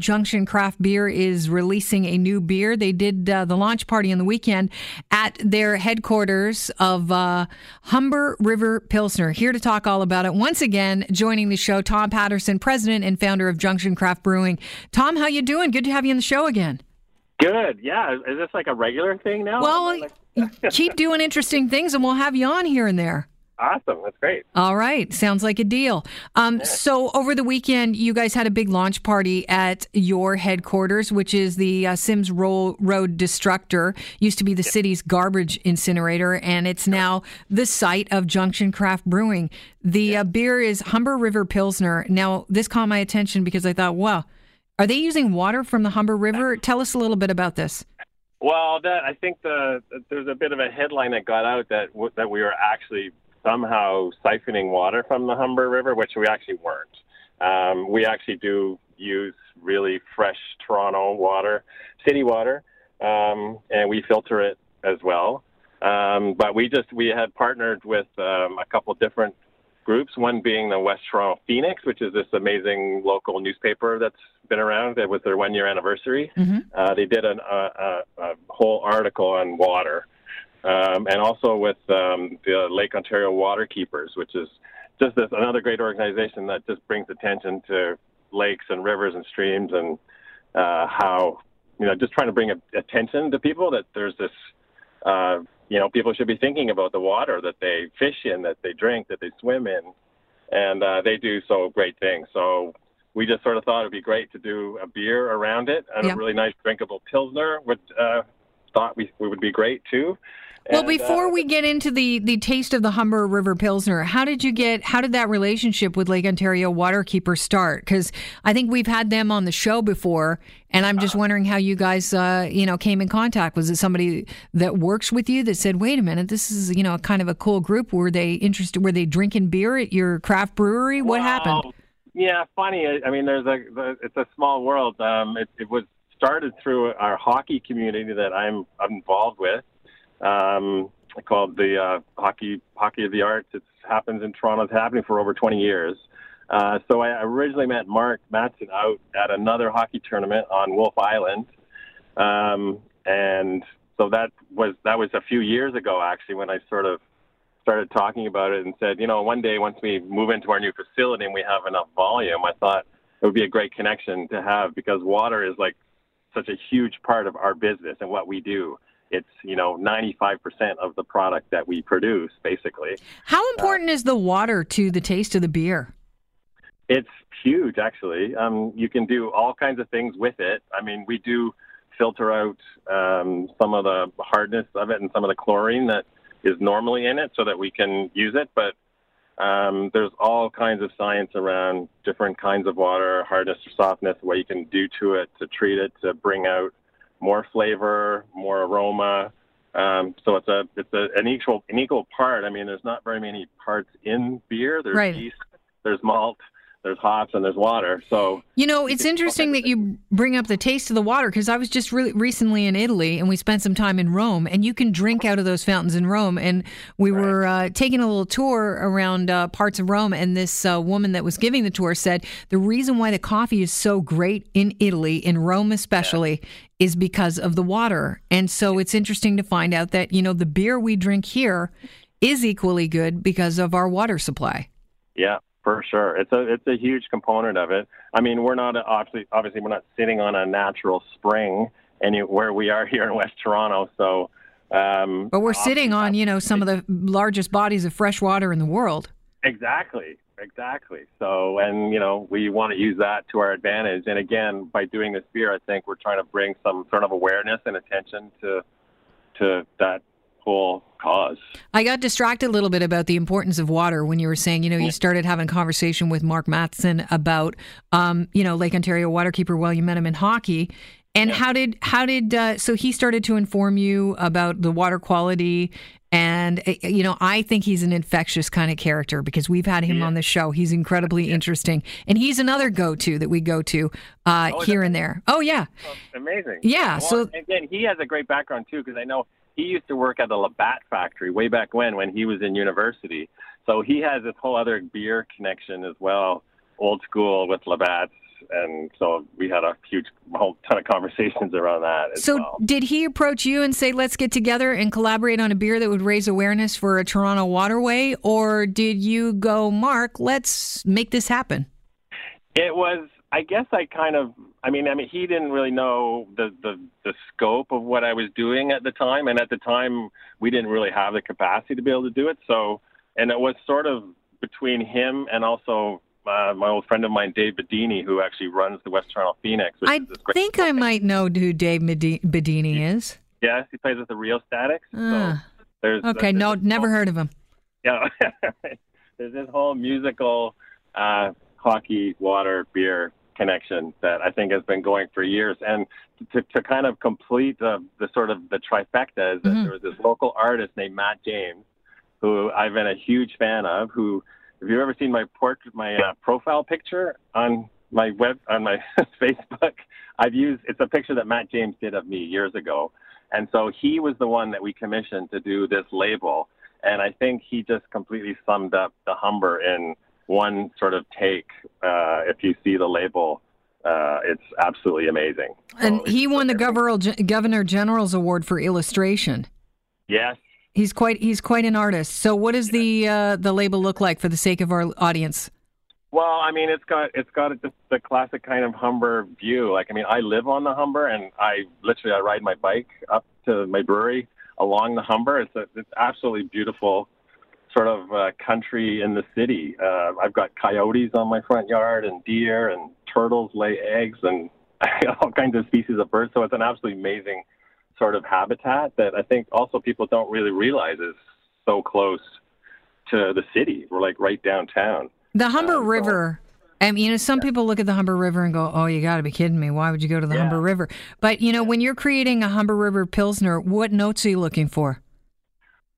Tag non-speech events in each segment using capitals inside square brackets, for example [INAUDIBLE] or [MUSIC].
Junction Craft Beer is releasing a new beer. They did uh, the launch party on the weekend at their headquarters of uh, Humber River Pilsner. Here to talk all about it. Once again, joining the show, Tom Patterson, president and founder of Junction Craft Brewing. Tom, how you doing? Good to have you on the show again. Good. Yeah. Is this like a regular thing now? Well, [LAUGHS] keep doing interesting things, and we'll have you on here and there. Awesome. That's great. All right. Sounds like a deal. Um, yeah. So, over the weekend, you guys had a big launch party at your headquarters, which is the uh, Symes Road Destructor. Used to be the city's garbage incinerator, and it's now the site of Junction Craft Brewing. The uh, beer is Humber River Pilsner. Now, this caught my attention because I thought, wow, are they using water from the Humber River? Tell us a little bit about this. Well, that I think the there's a bit of a headline that got out that that we were actually somehow siphoning water from the Humber River, which we actually weren't. Um, we actually do use really fresh Toronto water, city water, um, and we filter it as well. Um, but we just we had partnered with um, a couple different groups. One being the West Toronto Phoenix, which is this amazing local newspaper that's been around. It was their one year anniversary. Mm-hmm. Uh, they did an, a, a, a whole article on water um, and also with um, the Lake Ontario Waterkeepers, which is just this, another great organization that just brings attention to lakes and rivers and streams and uh, how you know just trying to bring a, attention to people that there's this uh, you know people should be thinking about the water that they fish in, that they drink, that they swim in, and uh, they do so great things. So we just sort of thought it'd be great to do a beer around it and a really nice drinkable pilsner. Would uh, thought we, we would be great too. Well, before uh, we get into the the taste of the Humber River Pilsner, how did you get? How did that relationship with Lake Ontario Waterkeeper start? Because I think we've had them on the show before, and I'm just uh, wondering how you guys, uh, you know, came in contact. Was it somebody that works with you that said, "Wait a minute, this is you know kind of a cool group"? Were they interested? Were they drinking beer at your craft brewery? What well, happened? Yeah, funny. I mean, there's a it's a small world. Um, it, it was started through our hockey community that I'm, I'm involved with um, called the uh, Hockey Hockey of the Arts. It happens in Toronto. It's happening for over 20 years. Uh, so I originally met Mark Mattson out at another hockey tournament on Wolfe Island, um, and so that was that was a few years ago actually when I sort of started talking about it and said, you know, one day once we move into our new facility and we have enough volume, I thought it would be a great connection to have because water is like such a huge part of our business and what we do it's you know 95% of the product that we produce basically. How important uh, is the water to the taste of the beer? It's huge actually. Um, you can do all kinds of things with it. I mean we do filter out um, some of the hardness of it and some of the chlorine that is normally in it so that we can use it but um, there's all kinds of science around different kinds of water hardness or softness what you can do to it to treat it to bring out more flavor, more aroma. Um, so it's a it's a, an equal an equal part. I mean, there's not very many parts in beer. There's right. yeast, there's malt, there's hops and there's water. So you know, it's interesting that you bring up the taste of the water because I was just really recently in Italy and we spent some time in Rome, and you can drink out of those fountains in Rome. And we right. were uh, taking a little tour around uh, parts of Rome, and this uh, woman that was giving the tour said the reason why the coffee is so great in Italy, in Rome especially, yeah. is because of the water. And so it's interesting to find out that you know the beer we drink here is equally good because of our water supply. Yeah, for sure, it's a it's a huge component of it. I mean, we're not obviously obviously we're not sitting on a natural spring anywhere we are [LAUGHS] here in West Toronto, so. Um, but we're sitting on you know some of the largest bodies of fresh water in the world. Exactly, exactly. So, and you know, we want to use that to our advantage. And again, by doing this beer, I think we're trying to bring some sort of awareness and attention to to that whole cause. I got distracted a little bit about the importance of water when you were saying, you know, you started having a conversation with Mark Mattson about, um, you know, Lake Ontario Waterkeeper while you met him in hockey. And yeah. how did how did uh, so he started to inform you about the water quality and uh, you know I think he's an infectious kind of character because we've had him yeah. on the show. He's incredibly yeah. interesting, and he's another go-to that we go to uh, oh, here and there. Oh yeah, oh, amazing. Yeah. Well, so again, he has a great background too because I know he used to work at the Labatt factory way back when, when he was in university. So he has this whole other beer connection as well, old school with Labatt's and so we had a huge whole ton of conversations around that. so, well. did he approach you and say, "Let's get together and collaborate on a beer that would raise awareness for a Toronto waterway," or did you go, "Mark, let's make this happen"? It was. I guess I kind of. I mean, I mean, he didn't really know the, the the scope of what I was doing at the time, and at the time we didn't really have the capacity to be able to do it. So, and it was sort of between him and also uh, my old friend of mine, Dave Bidini, who actually runs the West Toronto Phoenix. Which I is this great think I might know who Dave Medi- Bidini is. Yes, he plays with the Rheostatics. Ah. so there's Okay, no, never whole- heard of him. Yeah, [LAUGHS] there's this whole musical uh, hockey, water, beer connection that I think has been going for years. And to, to kind of complete the, the sort of the trifecta is that Mhm. there was this local artist named Matt James, who I've been a huge fan of. Who, if you've ever seen my portrait, my uh, profile picture on my web on my [LAUGHS] Facebook, I've used it's a picture that Matt James did of me years ago. And so he was the one that we commissioned to do this label. And I think he just completely summed up the Humber in one sort of take. Uh, if you see the label, uh, it's absolutely amazing. And So he won the Governor Governor General's Award for illustration. Yes. He's quite he's quite an artist. So, what does the uh, the label look like for the sake of our audience? Well, I mean, it's got it's got just the classic kind of Humber view. Like, I mean, I live on the Humber, and I literally I ride my bike up to my brewery along the Humber. It's a, it's absolutely beautiful, sort of uh, country in the city. Uh, I've got coyotes on my front yard, and deer, and turtles lay eggs, and [LAUGHS] all kinds of species of birds. So it's an absolutely amazing sort of habitat that I think also people don't really realize is so close to the city. We're like right downtown. The Humber Um, so- River. I mean, you know, some people look at the Humber River and go, "Oh, you got to be kidding me! Why would you go to the Yeah. Humber River?" But you know, when you're creating a Humber River Pilsner, what notes are you looking for?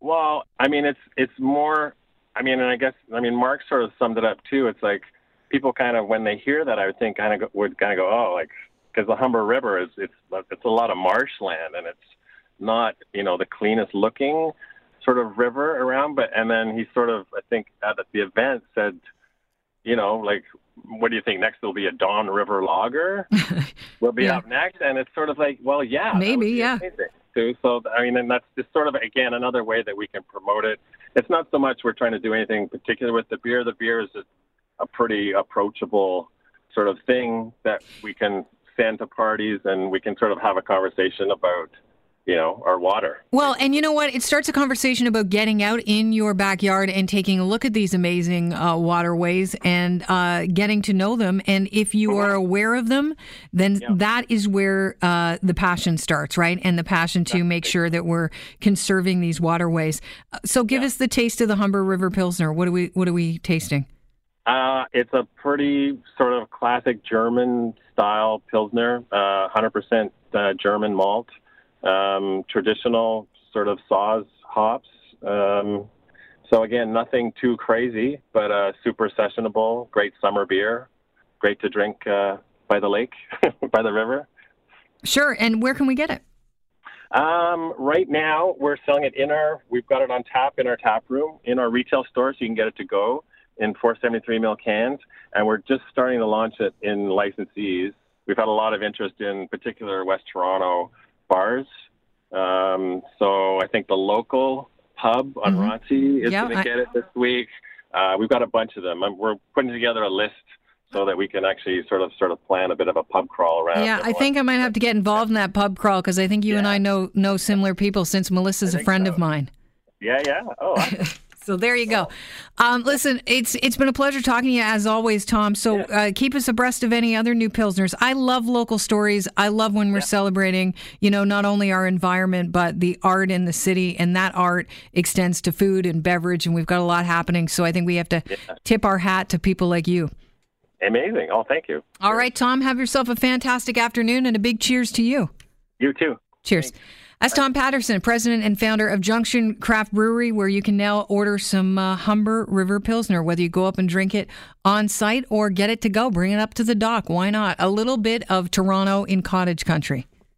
Well, I mean, it's it's more. I mean, and I guess I mean Mark sort of summed it up too. It's like people kind of when they hear that, I would think kind of go, would kind of go, oh, like because the Humber River is it's it's a lot of marshland and it's not you know the cleanest looking sort of river around. But and then he sort of I think at the event said, you know, like what do you think next? There'll be a Don River Lager. [LAUGHS] will be Yeah. up next, and it's sort of like, well, yeah, Maybe, yeah. amazing, Too. So I mean, and that's just sort of again another way that we can promote it. It's not so much we're trying to do anything particular with the beer. The beer is just a pretty approachable sort of thing that we can send to parties, and we can sort of have a conversation about, you know, our water. Well, and you know what? It starts a conversation about getting out in your backyard and taking a look at these amazing uh, waterways and uh, getting to know them. And if you are aware of them, then Yeah. that is where uh, the passion starts, right? And the passion to make sure that we're conserving these waterways. Uh, So, give Yeah. us the taste of the Humber River Pilsner. What are we What are we tasting? Uh, it's a pretty sort of classic German style Pilsner, uh, 100% uh, German malt, um, traditional sort of Saaz hops. Um, so again, nothing too crazy, but uh, super sessionable, great summer beer, great to drink uh, by the lake, [LAUGHS] by the river. Sure. And where can we get it? Um, right now, we're selling it in our. We've got it on tap in our tap room in our retail store, so you can get it to go in 473 ml cans, and we're just starting to launch it in licensees. We've had a lot of interest in particular West Toronto bars. Um, so I think the local pub on. Roncy is Yeah, going to get it this week. Uh, we've got a bunch of them. and we're putting together a list so that we can actually sort of sort of plan a bit of a pub crawl around. Yeah, I think I might have to get involved in that pub crawl because I think you and I know know similar people since Melissa's a friend so. of mine. Yeah, yeah. Oh. [LAUGHS] So there you go. Um, listen, it's it's been a pleasure talking to you as always, Tom. So uh, keep us abreast of any other new pilsners. I love local stories. I love when we're celebrating, you know, not only our environment but the art in the city, and that art extends to food and beverage. And we've got a lot happening. So I think we have to tip our hat to people like you. Amazing. Oh, thank you. All right, Tom, have yourself a fantastic afternoon, and a big cheers to you. You too. Cheers. That's Tom Patterson, president and founder of Junction Craft Brewery, where you can now order some uh, Humber River Pilsner, whether you go up and drink it on site or get it to go. Bring it up to the dock. Why not? A little bit of Toronto in cottage country.